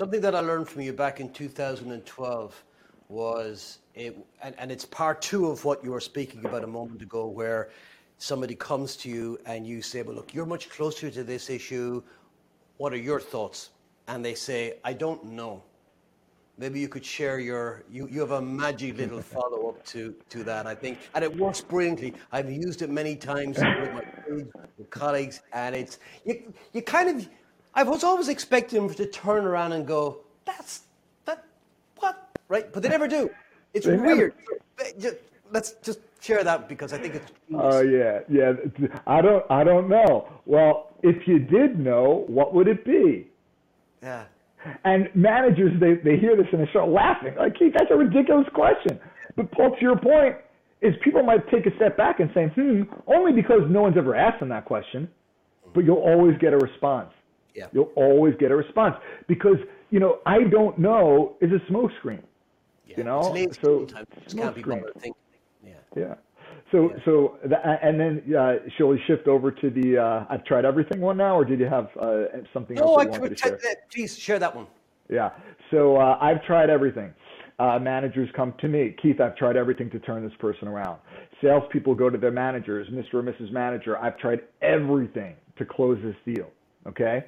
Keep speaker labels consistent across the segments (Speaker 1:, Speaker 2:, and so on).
Speaker 1: Something that I learned from you back in 2012 was it, and, and it's part two of what you were speaking about a moment ago, where somebody comes to you and you say, "Well, look, you're much closer to this issue. What are your thoughts?" And they say, "I don't know." maybe you could share your you, you have a magic little follow-up to to that i think and it works brilliantly i've used it many times with my colleagues and it's you, you kind of i was always expecting them to turn around and go that's that what? Right? But they never do. It's they weird. never. let's just share that because i think it's
Speaker 2: oh uh, yeah yeah i don't i don't know. Well if you did know what would it be?
Speaker 1: Yeah.
Speaker 2: And managers, they, they hear this and they start laughing. Like, Keith, that's a ridiculous question. But Paul, to your point, is people might take a step back and say, hmm, only because no one's ever asked them that question, but you'll always get a response.
Speaker 1: Yeah.
Speaker 2: You'll always get a response because, you know, I don't know is a smokescreen.
Speaker 1: Yeah.
Speaker 2: You know,
Speaker 1: so smoke screen.
Speaker 2: Yeah. Yeah. So, yeah. so, and then uh, shall we shift over to the uh, I've tried everything one now, or did you have uh, something
Speaker 1: no,
Speaker 2: else?
Speaker 1: No, I could. Share? That. Please share that one.
Speaker 2: Yeah. So uh, I've tried everything. Uh, managers come to me, Keith. I've tried everything to turn this person around. Salespeople go to their managers, Mr. or Mrs. Manager. I've tried everything to close this deal. Okay.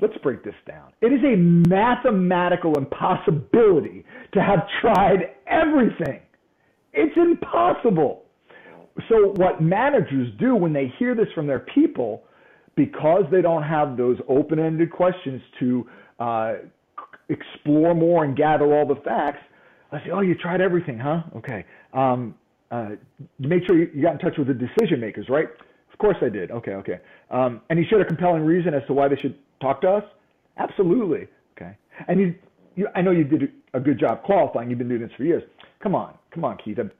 Speaker 2: Let's break this down. It is a mathematical impossibility to have tried everything it's impossible. So, what managers do when they hear this from their people, because they don't have those open ended questions to uh, explore more and gather all the facts, I say, Oh, you tried everything, huh? Okay. Um, uh, make sure you, you got in touch with the decision makers, right? Of course I did. Okay, okay. Um, and he showed a compelling reason as to why they should talk to us? Absolutely. Okay. And you, you I know you did a good job qualifying. You've been doing this for years. Come on, come on, Keith. I've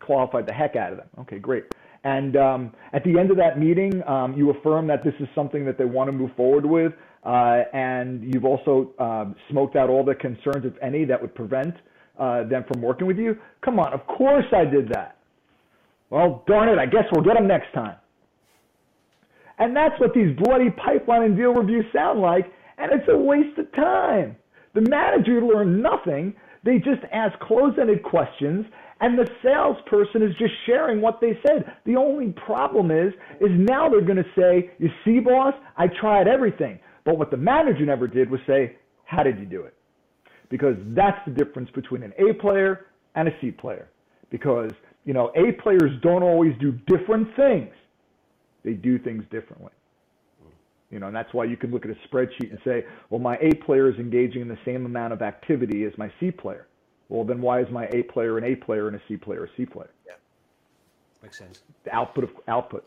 Speaker 2: qualified the heck out of them. Okay, great. And um, at the end of that meeting, um, you affirm that this is something that they want to move forward with, uh, and you've also um, smoked out all the concerns, if any, that would prevent uh, them from working with you. Come on, of course I did that. Well, darn it, I guess we'll get them next time. And that's what these bloody pipeline and deal reviews sound like, and it's a waste of time. The manager learned nothing they just ask close-ended questions and the salesperson is just sharing what they said. The only problem is, is now they're going to say, you see, boss, I tried everything. But what the manager never did was say, how did you do it? Because that's the difference between an A player and a C player. Because, you know, A players don't always do different things. They do things differently. You know, and that's why you can look at a spreadsheet and say, well, my A player is engaging in the same amount of activity as my C player. Well, then why is my A player an A player and a C player a C player?
Speaker 1: Yeah, makes sense.
Speaker 2: The output of output.